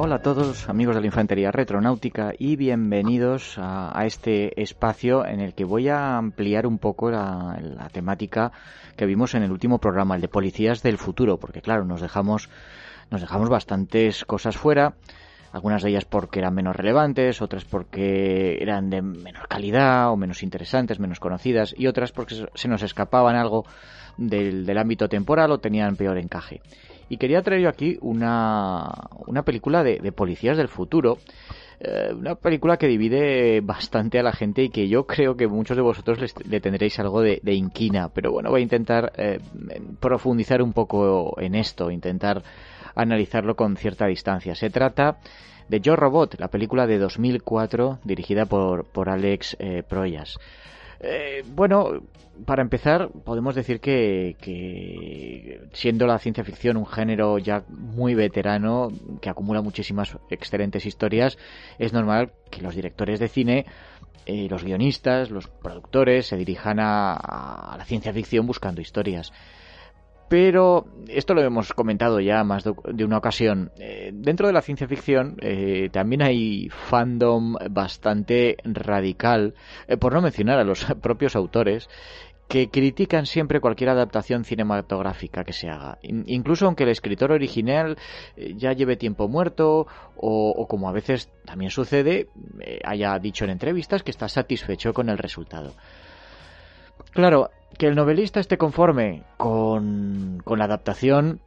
Hola a todos amigos de la Infantería Retronáutica y bienvenidos a, este espacio en el que voy a ampliar un poco la, la, temática que vimos en el último programa, el de Policías del Futuro, porque claro, nos dejamos, nos dejamos bastantes cosas fuera, algunas de ellas porque eran menos relevantes, otras porque eran de menor calidad o menos interesantes, menos conocidas, y otras porque se nos escapaban algo del, del ámbito temporal o tenían peor encaje. Y quería traer yo aquí una, una película de, policías del futuro. Eh, una película que divide bastante a la gente y que yo creo que muchos de vosotros les, le tendréis algo de, de, inquina. Pero bueno, voy a intentar eh, profundizar un poco en esto, intentar analizarlo con cierta distancia. Se trata de Yo Robot, la película de 2004 dirigida por, por Alex eh, Proyas. Eh, bueno, para empezar, podemos decir que, que, siendo la ciencia ficción un género ya muy veterano, que acumula muchísimas excelentes historias, es normal que los directores de cine, eh, los guionistas, los productores se dirijan a, a la ciencia ficción buscando historias pero esto lo hemos comentado ya más de, una ocasión. Eh, dentro de la ciencia ficción eh, también hay fandom bastante radical, eh, por no mencionar a los propios autores, que critican siempre cualquier adaptación cinematográfica que se haga. incluso aunque el escritor original ya lleve tiempo muerto o, o como a veces también sucede, haya dicho en entrevistas que está satisfecho con el resultado. Claro, que el novelista esté conforme con, la adaptación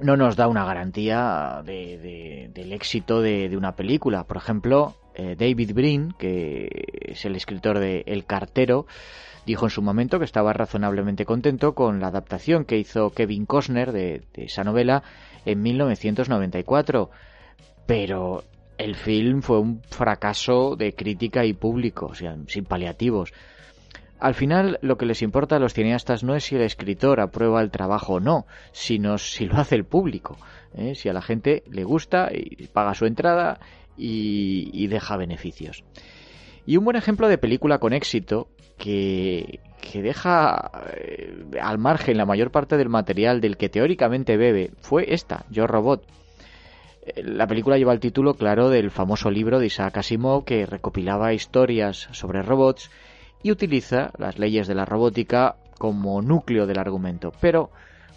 no nos da una garantía de, de, del éxito de, de, una película. Por ejemplo, eh, David Brin, que es el escritor de El cartero, dijo en su momento que estaba razonablemente contento con la adaptación que hizo Kevin Costner de, de esa novela en 1994. Pero el film fue un fracaso de crítica y público, o sea, sin paliativos. Al final, lo que les importa a los cineastas no es si el escritor aprueba el trabajo o no, sino si lo hace el público. ¿eh? Si a la gente le gusta y paga su entrada y, deja beneficios. Y un buen ejemplo de película con éxito que, que deja eh, al margen la mayor parte del material del que teóricamente bebe fue esta, Yo Robot. Eh, la película lleva el título claro del famoso libro de Isaac Asimov que recopilaba historias sobre robots y utiliza las leyes de la robótica como núcleo del argumento. Pero,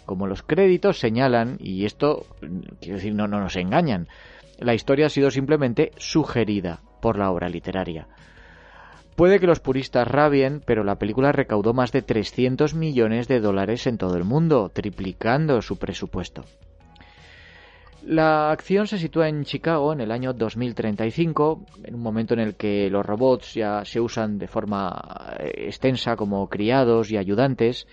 como los créditos señalan, y esto, quiero decir, no, no nos engañan, la historia ha sido simplemente sugerida por la obra literaria. Puede que los puristas rabien, pero la película recaudó más de 300 millones de dólares en todo el mundo, triplicando su presupuesto. La acción se sitúa en Chicago en el año 2035, en un momento en el que los robots ya se usan de forma extensa como criados y ayudantes.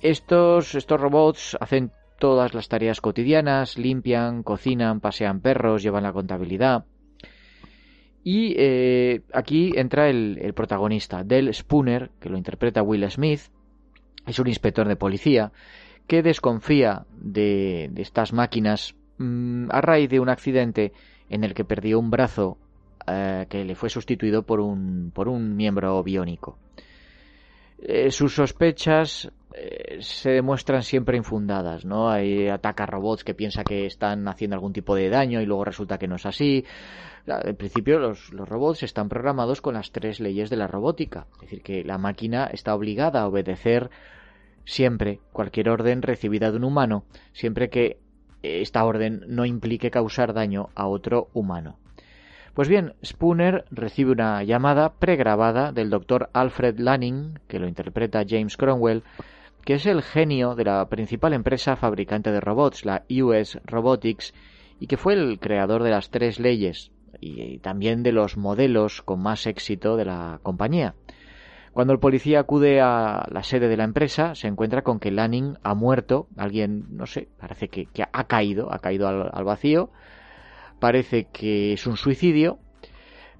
Estos, estos robots hacen todas las tareas cotidianas, limpian, cocinan, pasean perros, llevan la contabilidad. Y eh, aquí entra el, el protagonista, Del Spooner, que lo interpreta Will Smith, es un inspector de policía que desconfía de, de estas máquinas a raíz de un accidente en el que perdió un brazo eh, que le fue sustituido por un, por un miembro biónico. Eh, sus sospechas eh, se demuestran siempre infundadas, ¿no? Hay ataca robots que piensa que están haciendo algún tipo de daño y luego resulta que no es así. En principio los, los robots están programados con las tres leyes de la robótica, es decir, que la máquina está obligada a obedecer siempre cualquier orden recibida de un humano, siempre que esta orden no implique causar daño a otro humano. Pues bien, Spooner recibe una llamada pregrabada del doctor Alfred Lanning, que lo interpreta James Cromwell, que es el genio de la principal empresa fabricante de robots, la US Robotics, y que fue el creador de las tres leyes y también de los modelos con más éxito de la compañía. Cuando el policía acude a la sede de la empresa, se encuentra con que Lanning ha muerto, alguien, no sé, parece que, ha caído, ha caído al, vacío, parece que es un suicidio,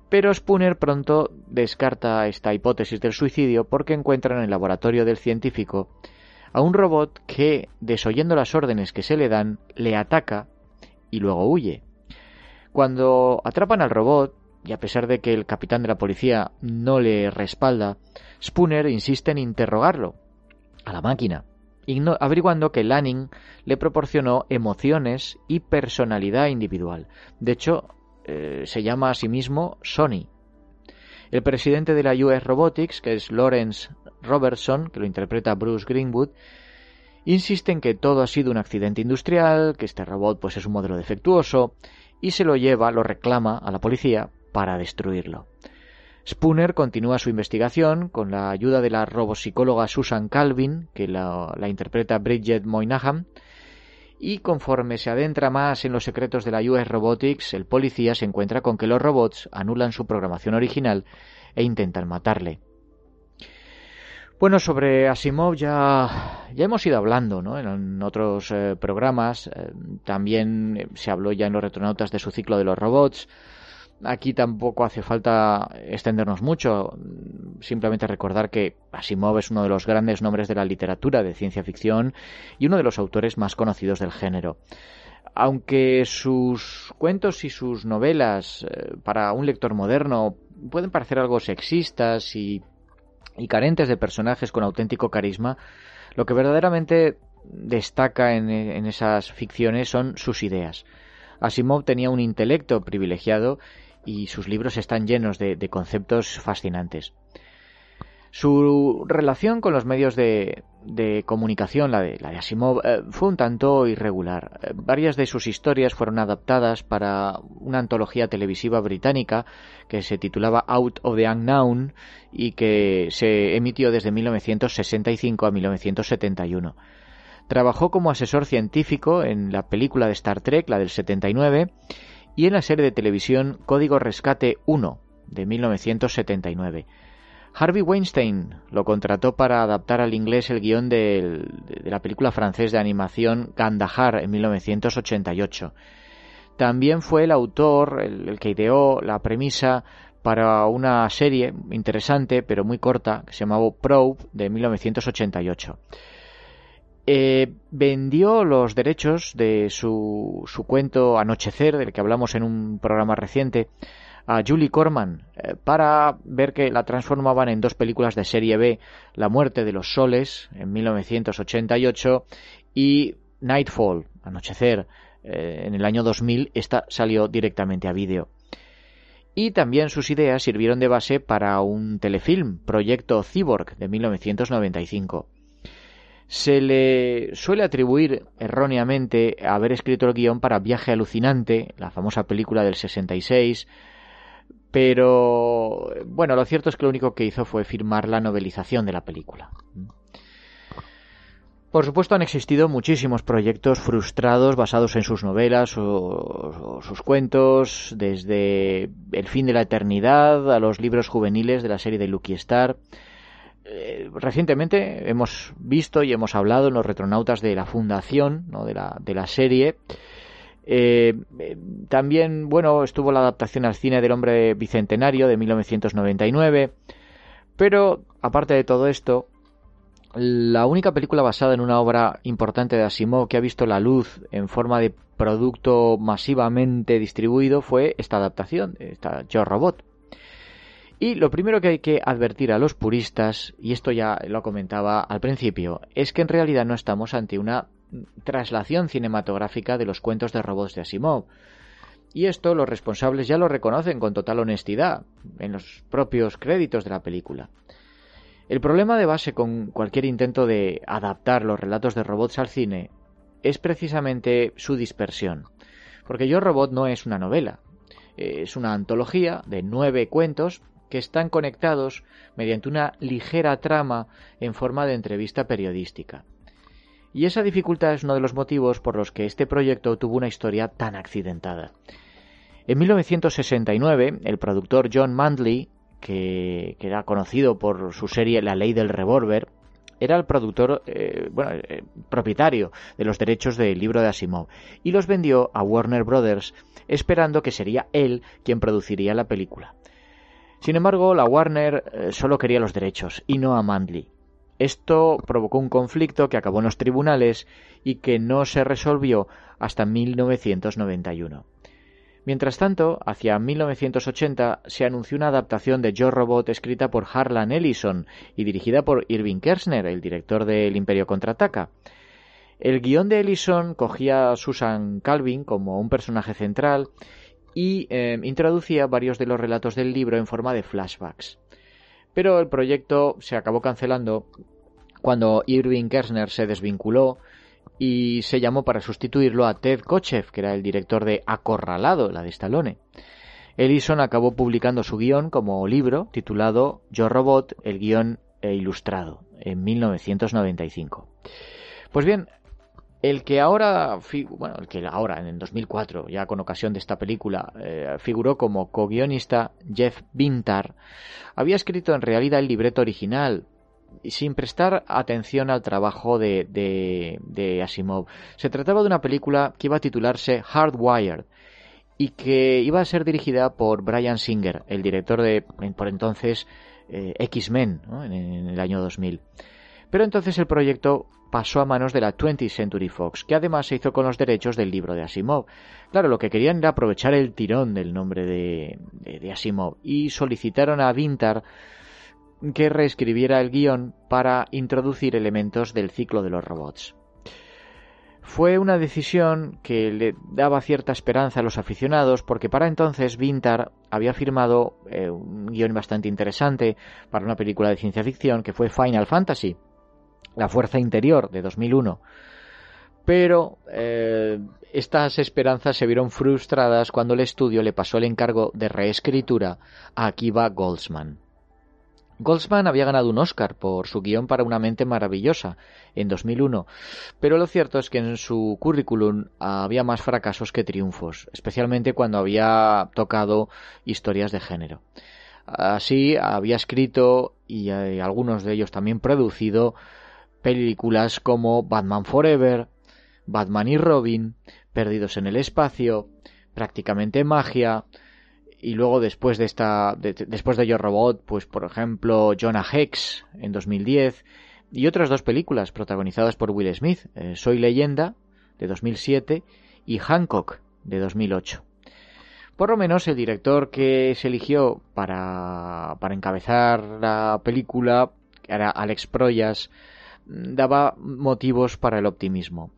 pero Spooner pronto descarta esta hipótesis del suicidio porque encuentra en el laboratorio del científico a un robot que, desoyendo las órdenes que se le dan, le ataca y luego huye. Cuando atrapan al robot, y a pesar de que el capitán de la policía no le respalda, Spooner insiste en interrogarlo a la máquina, averiguando que Lanning le proporcionó emociones y personalidad individual. De hecho, eh, se llama a sí mismo Sony. El presidente de la US Robotics, que es Lawrence Robertson, que lo interpreta Bruce Greenwood, insiste en que todo ha sido un accidente industrial, que este robot pues es un modelo defectuoso y se lo lleva, lo reclama a la policía para destruirlo. Spooner continúa su investigación con la ayuda de la robopsicóloga Susan Calvin, que la, interpreta Bridget Moynihan, y conforme se adentra más en los secretos de la US Robotics, el policía se encuentra con que los robots anulan su programación original e intentan matarle. Bueno, sobre Asimov ya, ya hemos ido hablando ¿no? en, otros eh, programas. Eh, también se habló ya en los retronautas de su ciclo de los robots. Aquí tampoco hace falta extendernos mucho. Simplemente recordar que Asimov es uno de los grandes nombres de la literatura de ciencia ficción y uno de los autores más conocidos del género aunque sus cuentos y sus novelas eh, para un lector moderno pueden parecer algo sexistas y y carentes de personajes con auténtico carisma, lo que verdaderamente destaca en, esas ficciones son sus ideas. Asimov tenía un intelecto privilegiado y sus libros están llenos de conceptos fascinantes. Su relación con los medios de, comunicación, la de, la de Asimov, eh, fue un tanto irregular. Eh, varias de sus historias fueron adaptadas para una antología televisiva británica que se titulaba Out of the Unknown y que se emitió desde 1965 a 1971. Trabajó como asesor científico en la película de Star Trek, la del 79, y en la serie de televisión Código Rescate 1 de 1979. Harvey Weinstein lo contrató para adaptar al inglés el guion de, la película francés de animación Kandahar en 1988. También fue el autor, el, que ideó la premisa para una serie interesante, pero muy corta, que se llamaba Probe, de 1988. Eh, vendió los derechos de su, su cuento Anochecer, del que hablamos en un programa reciente, a Julie Corman eh, para ver que la transformaban en dos películas de serie B, La muerte de los soles en 1988 y Nightfall, Anochecer, eh, en el año 2000. Esta salió directamente a vídeo. Y también sus ideas sirvieron de base para un telefilm, Proyecto Cyborg, de 1995. Se le suele atribuir erróneamente haber escrito el guion para Viaje Alucinante, la famosa película del 66, pero bueno, lo cierto es que lo único que hizo fue firmar la novelización de la película. Por supuesto han existido muchísimos proyectos frustrados basados en sus novelas o, sus cuentos, desde El fin de la eternidad a los libros juveniles de la serie de Lucky Star. Eh, recientemente hemos visto y hemos hablado en los retronautas de la fundación ¿no? de, la, de la serie eh, eh, también, bueno, estuvo la adaptación al cine del hombre bicentenario de 1999. Pero, aparte de todo esto, la única película basada en una obra importante de Asimov que ha visto la luz en forma de producto masivamente distribuido fue esta adaptación, esta Yo Robot. Y lo primero que hay que advertir a los puristas, y esto ya lo comentaba al principio, es que en realidad no estamos ante una traslación cinematográfica de los cuentos de robots de Asimov. Y esto los responsables ya lo reconocen con total honestidad en los propios créditos de la película. El problema de base con cualquier intento de adaptar los relatos de robots al cine es precisamente su dispersión. Porque Yo Robot no es una novela. Es una antología de nueve cuentos que están conectados mediante una ligera trama en forma de entrevista periodística. Y esa dificultad es uno de los motivos por los que este proyecto tuvo una historia tan accidentada. En 1969, el productor John Mandley, que, era conocido por su serie La ley del revólver, era el productor, eh, bueno, eh, propietario de los derechos del libro de Asimov y los vendió a Warner Brothers, esperando que sería él quien produciría la película. Sin embargo, la Warner eh, solo quería los derechos y no a Mandley. Esto provocó un conflicto que acabó en los tribunales y que no se resolvió hasta 1991. Mientras tanto, hacia 1980 se anunció una adaptación de Yo Robot escrita por Harlan Ellison y dirigida por Irving Kershner, el director de El Imperio Contraataca. El guion de Ellison cogía a Susan Calvin como un personaje central y eh, introducía varios de los relatos del libro en forma de flashbacks. Pero el proyecto se acabó cancelando cuando Irving Kershner se desvinculó y se llamó para sustituirlo a Ted Kochev, que era el director de Acorralado, la de Stallone. Ellison acabó publicando su guion como libro titulado Yo Robot, el guion e ilustrado, en 1995. Pues bien, el que ahora, bueno, el que ahora, en 2004, ya con ocasión de esta película, eh, figuró como co-guionista Jeff Bintar, había escrito en realidad el libreto original, sin prestar atención al trabajo de, de, Asimov. Se trataba de una película que iba a titularse Hardwired y que iba a ser dirigida por Brian Singer, el director de, por entonces, eh, X-Men, en, en el año 2000. Pero entonces el proyecto pasó a manos de la 20th Century Fox, que además se hizo con los derechos del libro de Asimov. Claro, lo que querían era aprovechar el tirón del nombre de, Asimov y solicitaron a Vintar que reescribiera el guion para introducir elementos del ciclo de los robots. Fue una decisión que le daba cierta esperanza a los aficionados porque para entonces Vintar había firmado eh, un guion bastante interesante para una película de ciencia ficción que fue Final Fantasy, la Fuerza Interior de 2001. Pero eh, estas esperanzas se vieron frustradas cuando el estudio le pasó el encargo de reescritura a Akiva Goldsman. Goldsman había ganado un Oscar por su guion para Una mente maravillosa en 2001, pero lo cierto es que en su currículum había más fracasos que triunfos, especialmente cuando había tocado historias de género. Así había escrito y eh, algunos de ellos también producido películas como Batman Forever, Batman y Robin, Perdidos en el espacio, prácticamente magia, y luego después de esta después de Yo Robot, pues por ejemplo Jonah Hex en 2010 y otras dos películas protagonizadas por Will Smith, eh, Soy leyenda de 2007 y Hancock de 2008. Por lo menos el director que se eligió para, para encabezar la película era Alex Proyas, daba motivos para el optimismo.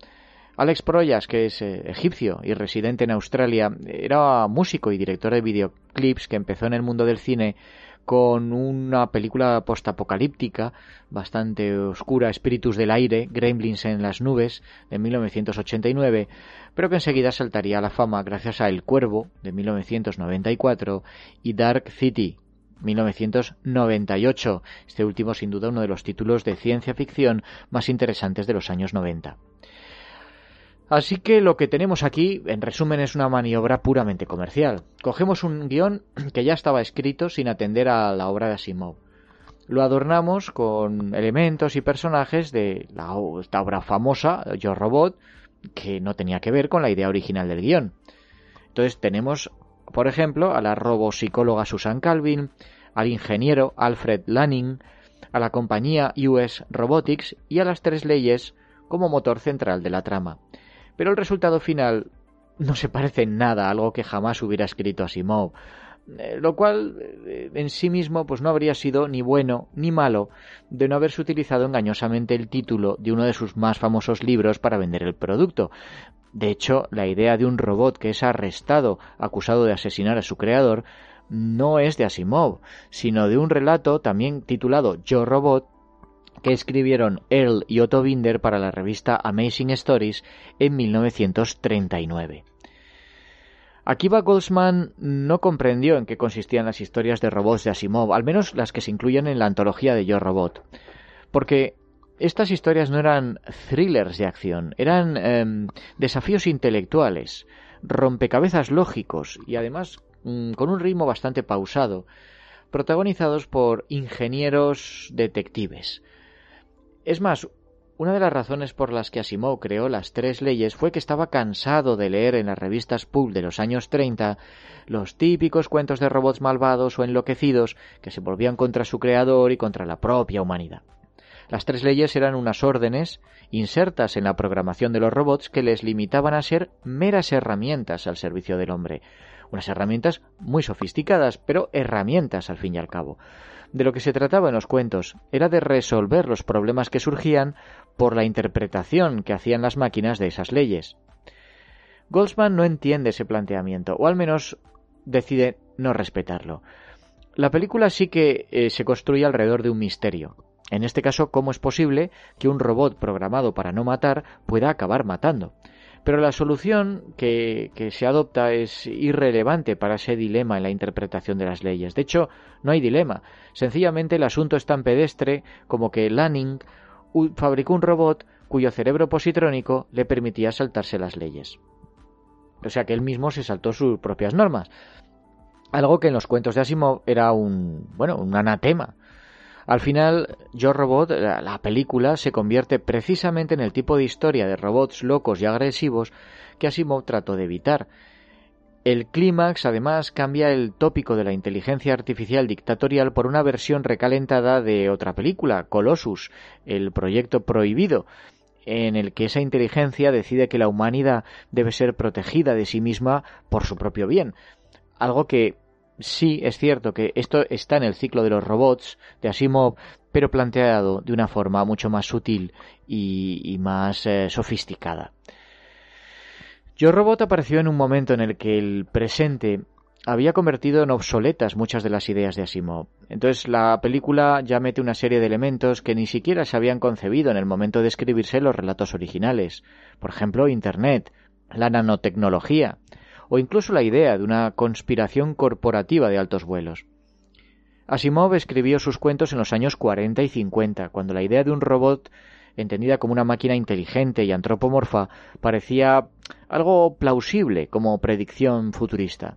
Alex Proyas, que es eh, egipcio y residente en Australia, era músico y director de videoclips que empezó en el mundo del cine con una película postapocalíptica bastante oscura, Espíritus del Aire, Gremlins en las Nubes, de 1989, pero que enseguida saltaría a la fama gracias a El Cuervo, de 1994, y Dark City, 1998, este último sin duda uno de los títulos de ciencia ficción más interesantes de los años 90. Así que lo que tenemos aquí, en resumen, es una maniobra puramente comercial. Cogemos un guion que ya estaba escrito sin atender a la obra de Asimov. Lo adornamos con elementos y personajes de la, esta obra famosa, Yo Robot, que no tenía que ver con la idea original del guion. Entonces tenemos, por ejemplo, a la robopsicóloga Susan Calvin, al ingeniero Alfred Lanning, a la compañía US Robotics y a las tres leyes como motor central de la trama. Pero el resultado final no se parece en nada a algo que jamás hubiera escrito Asimov, eh, lo cual eh, en sí mismo pues no habría sido ni bueno ni malo de no haberse utilizado engañosamente el título de uno de sus más famosos libros para vender el producto. De hecho, la idea de un robot que es arrestado acusado de asesinar a su creador no es de Asimov, sino de un relato también titulado Yo Robot que escribieron Earl y Otto Binder para la revista Amazing Stories en 1939. Akiva Goldsman no comprendió en qué consistían las historias de robots de Asimov, al menos las que se incluyen en la antología de Yo Robot, porque estas historias no eran thrillers de acción, eran em, desafíos intelectuales, rompecabezas lógicos y además mm, con un ritmo bastante pausado, protagonizados por ingenieros detectives. Es más, una de las razones por las que Asimov creó las tres leyes fue que estaba cansado de leer en las revistas pulp de los años 30 los típicos cuentos de robots malvados o enloquecidos que se volvían contra su creador y contra la propia humanidad. Las tres leyes eran unas órdenes insertas en la programación de los robots que les limitaban a ser meras herramientas al servicio del hombre. Unas herramientas muy sofisticadas, pero herramientas al fin y al cabo. De lo que se trataba en los cuentos era de resolver los problemas que surgían por la interpretación que hacían las máquinas de esas leyes. Goldsman no entiende ese planteamiento, o al menos decide no respetarlo. La película sí que eh, se construye alrededor de un misterio. En este caso, ¿cómo es posible que un robot programado para no matar pueda acabar matando? Pero la solución que, se adopta es irrelevante para ese dilema en la interpretación de las leyes. De hecho, no hay dilema. Sencillamente el asunto es tan pedestre como que Lanning fabricó un robot cuyo cerebro positrónico le permitía saltarse las leyes. O sea que él mismo se saltó sus propias normas. Algo que en los cuentos de Asimov era un, bueno, un anatema. Al final, Yo Robot, la, película, se convierte precisamente en el tipo de historia de robots locos y agresivos que Asimov trató de evitar. El clímax, además, cambia el tópico de la inteligencia artificial dictatorial por una versión recalentada de otra película, Colossus, el proyecto prohibido, en el que esa inteligencia decide que la humanidad debe ser protegida de sí misma por su propio bien. Algo que sí es cierto que esto está en el ciclo de los robots de Asimov, pero planteado de una forma mucho más sutil y, más eh, sofisticada. Yo Robot apareció en un momento en el que el presente había convertido en obsoletas muchas de las ideas de Asimov. Entonces la película ya mete una serie de elementos que ni siquiera se habían concebido en el momento de escribirse los relatos originales. Por ejemplo, Internet, la nanotecnología, o incluso la idea de una conspiración corporativa de altos vuelos. Asimov escribió sus cuentos en los años 40 y 50, cuando la idea de un robot entendida como una máquina inteligente y antropomorfa parecía algo plausible como predicción futurista.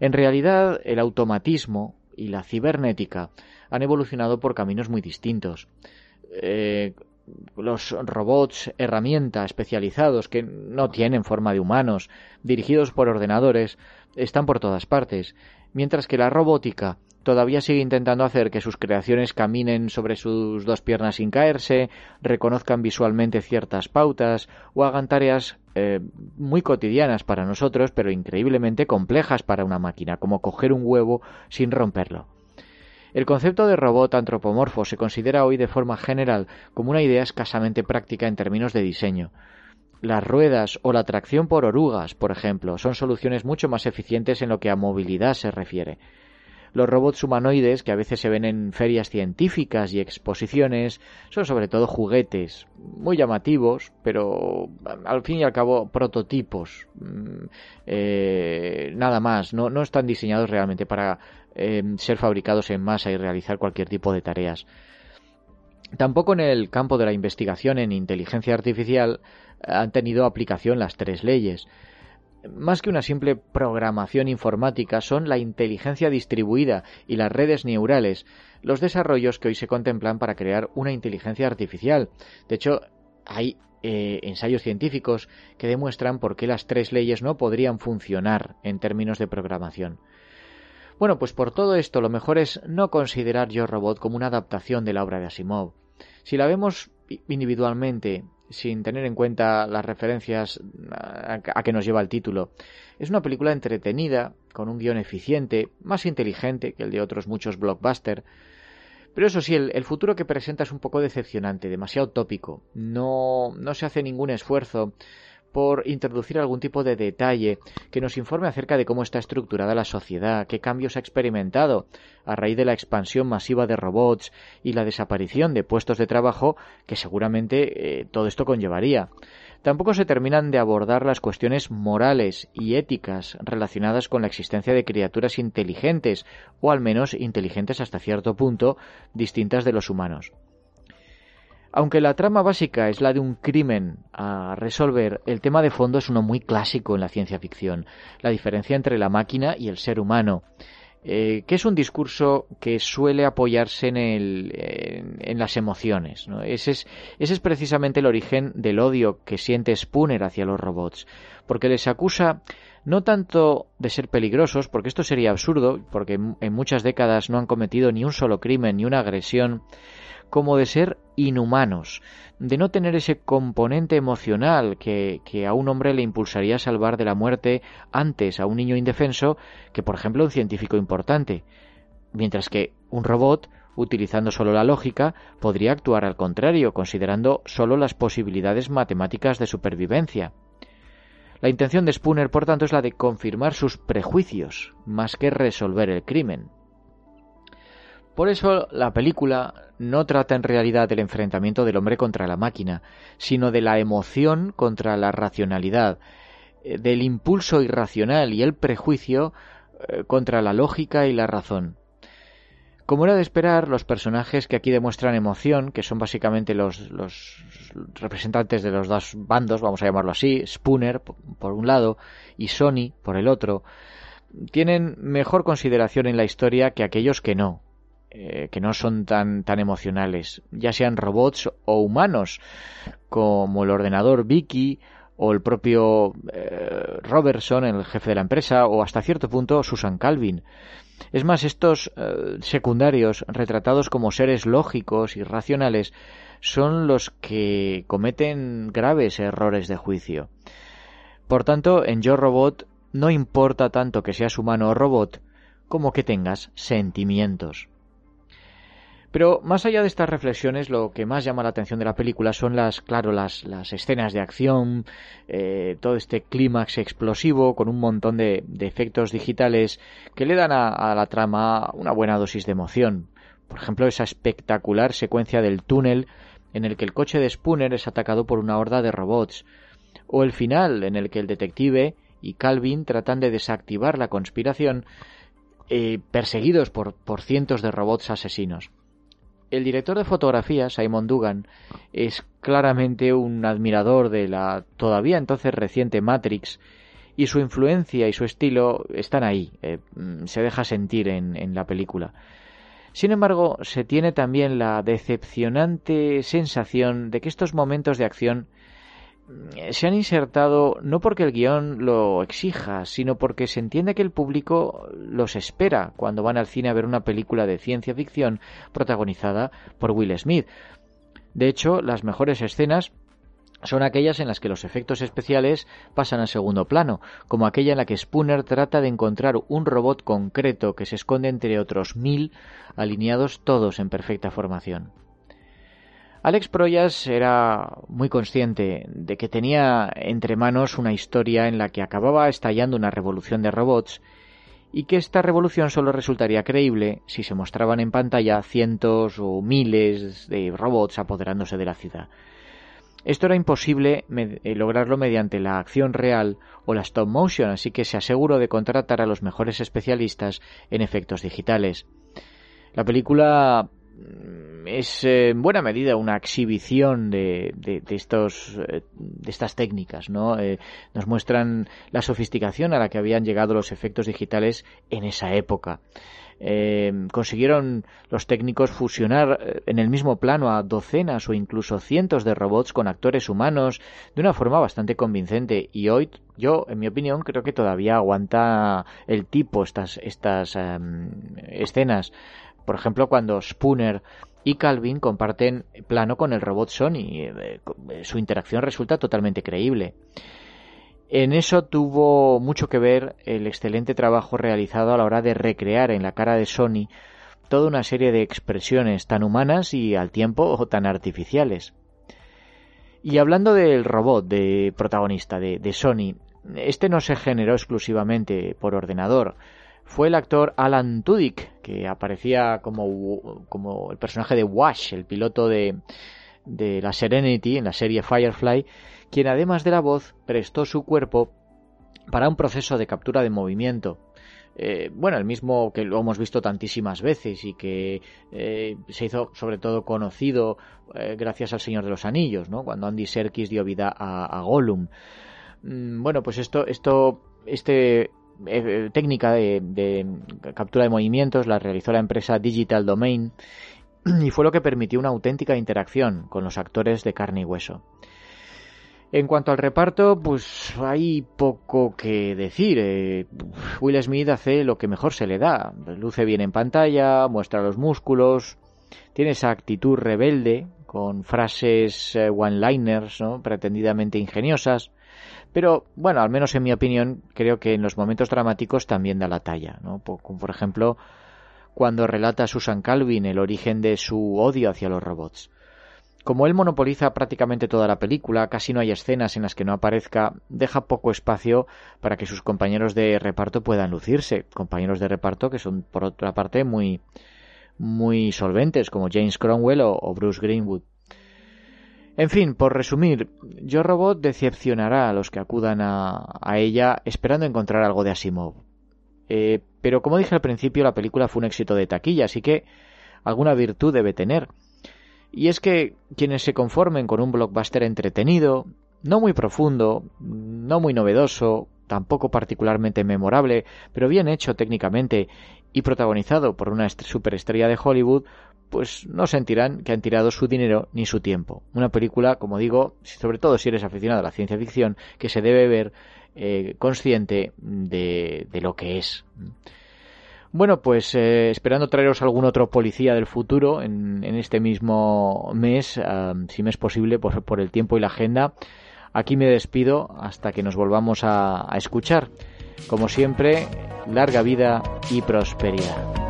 En realidad, el automatismo y la cibernética han evolucionado por caminos muy distintos. Eh, los robots herramienta especializados que no tienen forma de humanos, dirigidos por ordenadores, están por todas partes, mientras que la robótica todavía sigue intentando hacer que sus creaciones caminen sobre sus dos piernas sin caerse, reconozcan visualmente ciertas pautas o hagan tareas eh, muy cotidianas para nosotros, pero increíblemente complejas para una máquina, como coger un huevo sin romperlo. El concepto de robot antropomorfo se considera hoy de forma general como una idea escasamente práctica en términos de diseño. Las ruedas o la tracción por orugas, por ejemplo, son soluciones mucho más eficientes en lo que a movilidad se refiere. Los robots humanoides, que a veces se ven en ferias científicas y exposiciones, son sobre todo juguetes, muy llamativos, pero al fin y al cabo prototipos. Mm, eh, nada más, no, no están diseñados realmente para Em, ser fabricados en masa y realizar cualquier tipo de tareas. Tampoco en el campo de la investigación en inteligencia artificial han tenido aplicación las tres leyes. Más que una simple programación informática, son la inteligencia distribuida y las redes neurales los desarrollos que hoy se contemplan para crear una inteligencia artificial. De hecho, hay eh, ensayos científicos que demuestran por qué las tres leyes no podrían funcionar en términos de programación. Bueno, pues por todo esto lo mejor es no considerar Yo Robot como una adaptación de la obra de Asimov. Si la vemos individualmente, sin tener en cuenta las referencias a que nos lleva el título, es una película entretenida, con un guion eficiente, más inteligente que el de otros muchos blockbusters, pero eso sí, el, futuro que presenta es un poco decepcionante, demasiado tópico. No, no se hace ningún esfuerzo por introducir algún tipo de detalle que nos informe acerca de cómo está estructurada la sociedad, qué cambios ha experimentado a raíz de la expansión masiva de robots y la desaparición de puestos de trabajo que seguramente eh, todo esto conllevaría. tampoco se terminan de abordar las cuestiones morales y éticas relacionadas con la existencia de criaturas inteligentes, o al menos inteligentes hasta cierto punto, distintas de los humanos. Aunque la trama básica es la de un crimen a resolver, el tema de fondo es uno muy clásico en la ciencia ficción, la diferencia entre la máquina y el ser humano, eh, que es un discurso que suele apoyarse en, el, en, las emociones. Ese, es, precisamente el origen del odio que siente Spooner hacia los robots, porque les acusa no tanto de ser peligrosos, porque esto sería absurdo, porque en muchas décadas no han cometido ni un solo crimen ni una agresión, como de ser inhumanos, de no tener ese componente emocional que, a un hombre le impulsaría a salvar de la muerte antes a un niño indefenso que, por ejemplo, un científico importante, mientras que un robot, utilizando solo la lógica, podría actuar al contrario, considerando solo las posibilidades matemáticas de supervivencia. La intención de Spooner, por tanto, es la de confirmar sus prejuicios, más que resolver el crimen. Por eso la película no trata en realidad del enfrentamiento del hombre contra la máquina, sino de la emoción contra la racionalidad, eh, del impulso irracional y el prejuicio eh, contra la lógica y la razón. Como era de esperar, los personajes que aquí demuestran emoción, que son básicamente los, representantes de los dos bandos, vamos a llamarlo así, Spooner por un lado y Sony por el otro, tienen mejor consideración en la historia que aquellos que no, eh, que no son tan, tan emocionales, ya sean robots o humanos, como el ordenador Vicky o el propio eh, Robertson, el jefe de la empresa, o hasta cierto punto Susan Calvin. Es más, estos eh, secundarios, retratados como seres lógicos y racionales, son los que cometen graves errores de juicio. Por tanto, en Yo Robot no importa tanto que seas humano o robot, como que tengas sentimientos. Pero más allá de estas reflexiones, lo que más llama la atención de la película son las, claro, las, las escenas de acción, eh, todo este clímax explosivo con un montón de, efectos digitales que le dan a, la trama una buena dosis de emoción. Por ejemplo, esa espectacular secuencia del túnel en el que el coche de Spooner es atacado por una horda de robots, o el final en el que el detective y Calvin tratan de desactivar la conspiración eh, perseguidos por, por cientos de robots asesinos. El director de fotografía, Simon Dugan, es claramente un admirador de la todavía entonces reciente Matrix y su influencia y su estilo están ahí, eh, mm, se deja sentir en, la película. Sin embargo, se tiene también la decepcionante sensación de que estos momentos de acción se han insertado no porque el guion lo exija, sino porque se entiende que el público los espera cuando van al cine a ver una película de ciencia ficción protagonizada por Will Smith. De hecho, las mejores escenas son aquellas en las que los efectos especiales pasan a segundo plano, como aquella en la que Spooner trata de encontrar un robot concreto que se esconde entre otros mil alineados todos en perfecta formación. Alex Proyas era muy consciente de que tenía entre manos una historia en la que acababa estallando una revolución de robots y que esta revolución solo resultaría creíble si se mostraban en pantalla cientos o miles de robots apoderándose de la ciudad. Esto era imposible eh, lograrlo mediante la acción real o la stop motion, así que se aseguró de contratar a los mejores especialistas en efectos digitales. La película Mm, es eh, en buena medida una exhibición de, de, estos, eh, de estas técnicas. ¿no? Eh, nos muestran la sofisticación a la que habían llegado los efectos digitales en esa época. consiguieron los técnicos fusionar en el mismo plano a docenas o incluso cientos de robots con actores humanos de una forma bastante convincente y hoy yo en mi opinión creo que todavía aguanta el tipo estas estas em, escenas por ejemplo, cuando Spooner y Calvin comparten plano con el robot Sony, eh, eh, su interacción resulta totalmente creíble. En eso tuvo mucho que ver el excelente trabajo realizado a la hora de recrear en la cara de Sony toda una serie de expresiones tan humanas y al tiempo tan artificiales. Y hablando del robot de protagonista de, de Sony, este no se generó exclusivamente por ordenador, fue el actor Alan Tudyk, que aparecía como, como el personaje de Wash, el piloto de, de la Serenity en la serie Firefly, quien además de la voz prestó su cuerpo para un proceso de captura de movimiento. Eh, bueno, el mismo que lo hemos visto tantísimas veces y que eh, se hizo sobre todo conocido eh, gracias al Señor de los Anillos, ¿no? Cuando Andy Serkis dio vida a, Gollum. Mm, bueno, pues esto, esto, este técnica de, captura de movimientos la realizó la empresa Digital Domain y fue lo que permitió una auténtica interacción con los actores de carne y hueso. En cuanto al reparto, pues hay poco que decir. Eh, Will Smith hace lo que mejor se le da. Luce bien en pantalla, muestra los músculos, tiene esa actitud rebelde, con frases eh, one-liners, ¿no? pretendidamente ingeniosas. Pero, bueno, al menos en mi opinión, creo que en los momentos dramáticos también da la talla, ¿no? Como por ejemplo, cuando relata Susan Calvin el origen de su odio hacia los robots. Como él monopoliza prácticamente toda la película, casi no hay escenas en las que no aparezca, deja poco espacio para que sus compañeros de reparto puedan lucirse, compañeros de reparto que son por otra parte muy muy solventes como James Cromwell o, Bruce Greenwood. En fin, por resumir, Yo Robot decepcionará a los que acudan a, ella esperando encontrar algo de Asimov. Eh, pero como dije al principio, la película fue un éxito de taquilla, así que alguna virtud debe tener. Y es que quienes se conformen con un blockbuster entretenido, no muy profundo, no muy novedoso, tampoco particularmente memorable, pero bien hecho técnicamente y protagonizado por una superestrella de Hollywood, pues no sentirán que han tirado su dinero ni su tiempo. Una película, como digo, sobre todo si eres aficionado a la ciencia ficción, que se debe ver eh, consciente de, de lo que es. Bueno, pues eh, esperando traeros algún otro policía del futuro en, este mismo mes, si me es posible, por, por, el tiempo y la agenda. Aquí me despido hasta que nos volvamos a escuchar. Como siempre, larga vida y prosperidad.